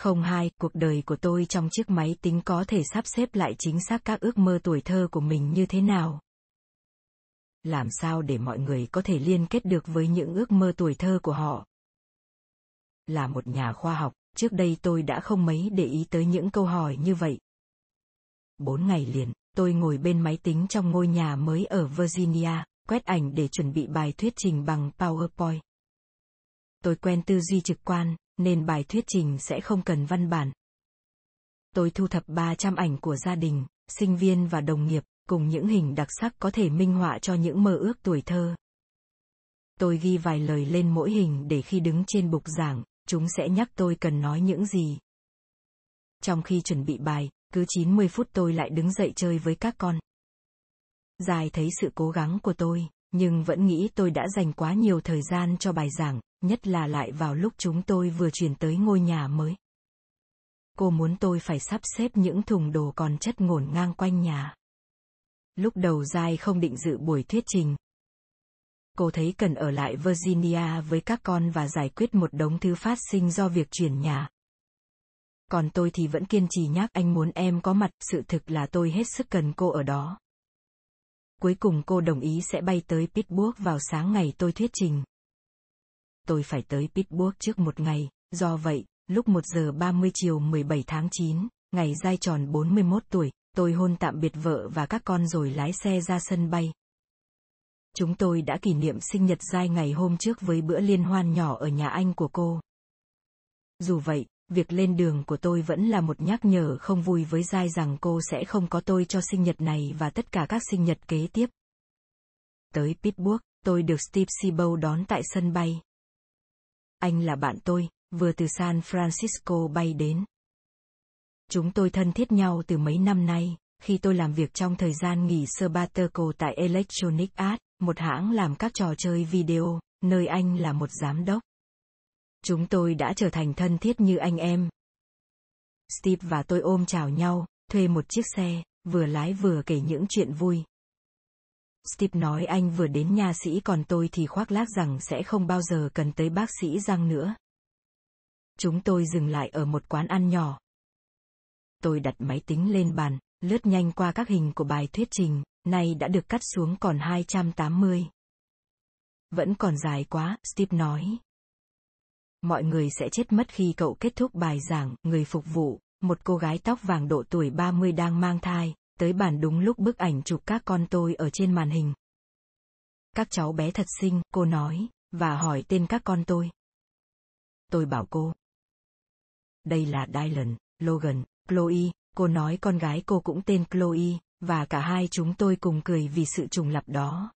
Không hai, cuộc đời của tôi trong chiếc máy tính có thể sắp xếp lại chính xác các ước mơ tuổi thơ của mình như thế nào. Làm sao để mọi người có thể liên kết được với những ước mơ tuổi thơ của họ? Là một nhà khoa học, trước đây tôi đã không mấy để ý tới những câu hỏi như vậy. Bốn ngày liền, tôi ngồi bên máy tính trong ngôi nhà mới ở Virginia, quét ảnh để chuẩn bị bài thuyết trình bằng PowerPoint. Tôi quen tư duy trực quan, nên bài thuyết trình sẽ không cần văn bản. Tôi thu thập 300 ảnh của gia đình, sinh viên và đồng nghiệp, cùng những hình đặc sắc có thể minh họa cho những mơ ước tuổi thơ. Tôi ghi vài lời lên mỗi hình để khi đứng trên bục giảng, chúng sẽ nhắc tôi cần nói những gì. Trong khi chuẩn bị bài, cứ 90 phút tôi lại đứng dậy chơi với các con. Dài thấy sự cố gắng của tôi, nhưng vẫn nghĩ tôi đã dành quá nhiều thời gian cho bài giảng, nhất là lại vào lúc chúng tôi vừa chuyển tới ngôi nhà mới. Cô muốn tôi phải sắp xếp những thùng đồ còn chất ngổn ngang quanh nhà. Lúc đầu Giai không định dự buổi thuyết trình. Cô thấy cần ở lại Virginia với các con và giải quyết một đống thứ phát sinh do việc chuyển nhà. Còn tôi thì vẫn kiên trì nhắc anh muốn em có mặt, sự thực là tôi hết sức cần cô ở đó. Cuối cùng cô đồng ý sẽ bay tới Pittsburgh vào sáng ngày tôi thuyết trình. Tôi phải tới Pittsburgh trước một ngày, do vậy, lúc 1 giờ 30 chiều 17 tháng 9, ngày giai tròn 41 tuổi, tôi hôn tạm biệt vợ và các con rồi lái xe ra sân bay. Chúng tôi đã kỷ niệm sinh nhật giai ngày hôm trước với bữa liên hoan nhỏ ở nhà anh của cô. Dù vậy, việc lên đường của tôi vẫn là một nhắc nhở không vui với giai rằng cô sẽ không có tôi cho sinh nhật này và tất cả các sinh nhật kế tiếp. Tới Pittsburgh, tôi được Steve Sibo đón tại sân bay. Anh là bạn tôi, vừa từ San Francisco bay đến. Chúng tôi thân thiết nhau từ mấy năm nay, khi tôi làm việc trong thời gian nghỉ sabbatical tại Electronic Arts, một hãng làm các trò chơi video, nơi anh là một giám đốc. Chúng tôi đã trở thành thân thiết như anh em. Steve và tôi ôm chào nhau, thuê một chiếc xe, vừa lái vừa kể những chuyện vui. Steve nói anh vừa đến nha sĩ còn tôi thì khoác lác rằng sẽ không bao giờ cần tới bác sĩ răng nữa. Chúng tôi dừng lại ở một quán ăn nhỏ. Tôi đặt máy tính lên bàn, lướt nhanh qua các hình của bài thuyết trình, nay đã được cắt xuống còn 280. Vẫn còn dài quá, Steve nói. Mọi người sẽ chết mất khi cậu kết thúc bài giảng, người phục vụ, một cô gái tóc vàng độ tuổi 30 đang mang thai, tới bàn đúng lúc bức ảnh chụp các con tôi ở trên màn hình. Các cháu bé thật xinh, cô nói, và hỏi tên các con tôi. Tôi bảo cô. Đây là Dylan, Logan, Chloe, cô nói con gái cô cũng tên Chloe, và cả hai chúng tôi cùng cười vì sự trùng lập đó.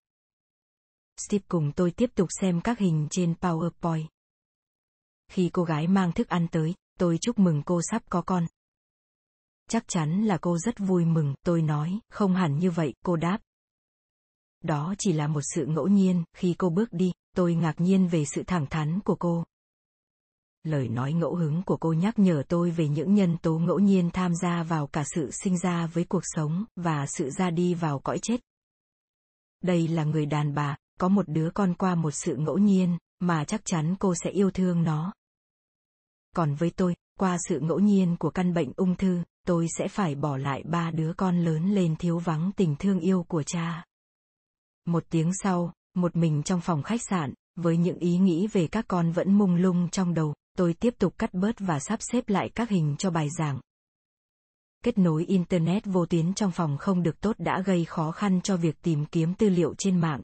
Steve cùng tôi tiếp tục xem các hình trên PowerPoint. Khi cô gái mang thức ăn tới, tôi chúc mừng cô sắp có con. Chắc chắn là cô rất vui mừng, tôi nói, không hẳn như vậy, cô đáp. Đó chỉ là một sự ngẫu nhiên, khi cô bước đi, tôi ngạc nhiên về sự thẳng thắn của cô. Lời nói ngẫu hứng của cô nhắc nhở tôi về những nhân tố ngẫu nhiên tham gia vào cả sự sinh ra với cuộc sống và sự ra đi vào cõi chết. Đây là người đàn bà, có một đứa con qua một sự ngẫu nhiên, mà chắc chắn cô sẽ yêu thương nó. Còn với tôi, qua sự ngẫu nhiên của căn bệnh ung thư, tôi sẽ phải bỏ lại ba đứa con lớn lên thiếu vắng tình thương yêu của cha. Một tiếng sau, một mình trong phòng khách sạn, với những ý nghĩ về các con vẫn mông lung trong đầu, tôi tiếp tục cắt bớt và sắp xếp lại các hình cho bài giảng. Kết nối Internet vô tuyến trong phòng không được tốt đã gây khó khăn cho việc tìm kiếm tư liệu trên mạng.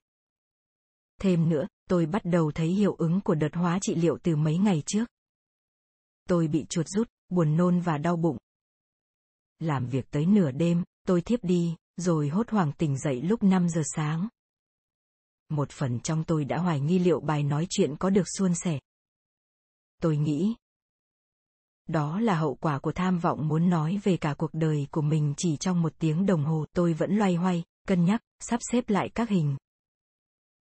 Thêm nữa, tôi bắt đầu thấy hiệu ứng của đợt hóa trị liệu từ mấy ngày trước. Tôi bị chuột rút, buồn nôn và đau bụng. Làm việc tới nửa đêm, tôi thiếp đi, rồi hốt hoảng tỉnh dậy lúc 5 giờ sáng. Một phần trong tôi đã hoài nghi liệu bài nói chuyện có được suôn sẻ. Tôi nghĩ, đó là hậu quả của tham vọng muốn nói về cả cuộc đời của mình chỉ trong một tiếng đồng hồ. Tôi vẫn loay hoay, cân nhắc, sắp xếp lại các hình.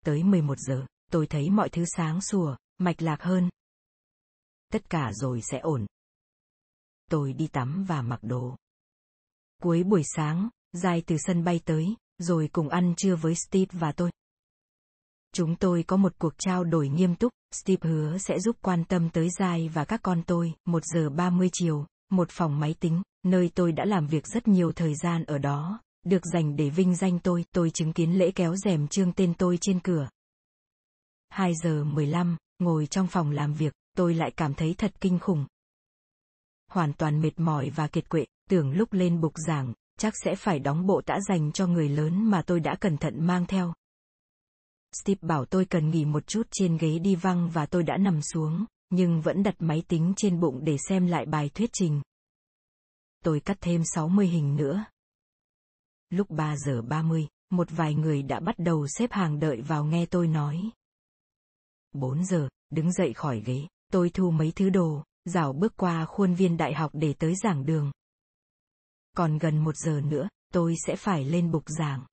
Tới 11 giờ, tôi thấy mọi thứ sáng sủa, mạch lạc hơn. Tất cả rồi sẽ ổn. Tôi đi tắm và mặc đồ. Cuối buổi sáng, Giai từ sân bay tới, rồi cùng ăn trưa với Steve và tôi. Chúng tôi có một cuộc trao đổi nghiêm túc, Steve hứa sẽ giúp quan tâm tới Giai và các con tôi, 1 giờ 30 chiều, một phòng máy tính, nơi tôi đã làm việc rất nhiều thời gian ở đó, được dành để vinh danh tôi, tôi chứng kiến lễ kéo rèm trương tên tôi trên cửa. 2 giờ 15, ngồi trong phòng làm việc, tôi lại cảm thấy thật kinh khủng. Hoàn toàn mệt mỏi và kiệt quệ, tưởng lúc lên bục giảng, chắc sẽ phải đóng bộ tã dành cho người lớn mà tôi đã cẩn thận mang theo. Steve bảo tôi cần nghỉ một chút trên ghế đi văng và tôi đã nằm xuống, nhưng vẫn đặt máy tính trên bụng để xem lại bài thuyết trình. Tôi cắt thêm 60 hình nữa. Lúc 3 giờ 30, một vài người đã bắt đầu xếp hàng đợi vào nghe tôi nói. 4 giờ, đứng dậy khỏi ghế, tôi thu mấy thứ đồ, dạo bước qua khuôn viên đại học để tới giảng đường. Còn gần một giờ nữa, tôi sẽ phải lên bục giảng.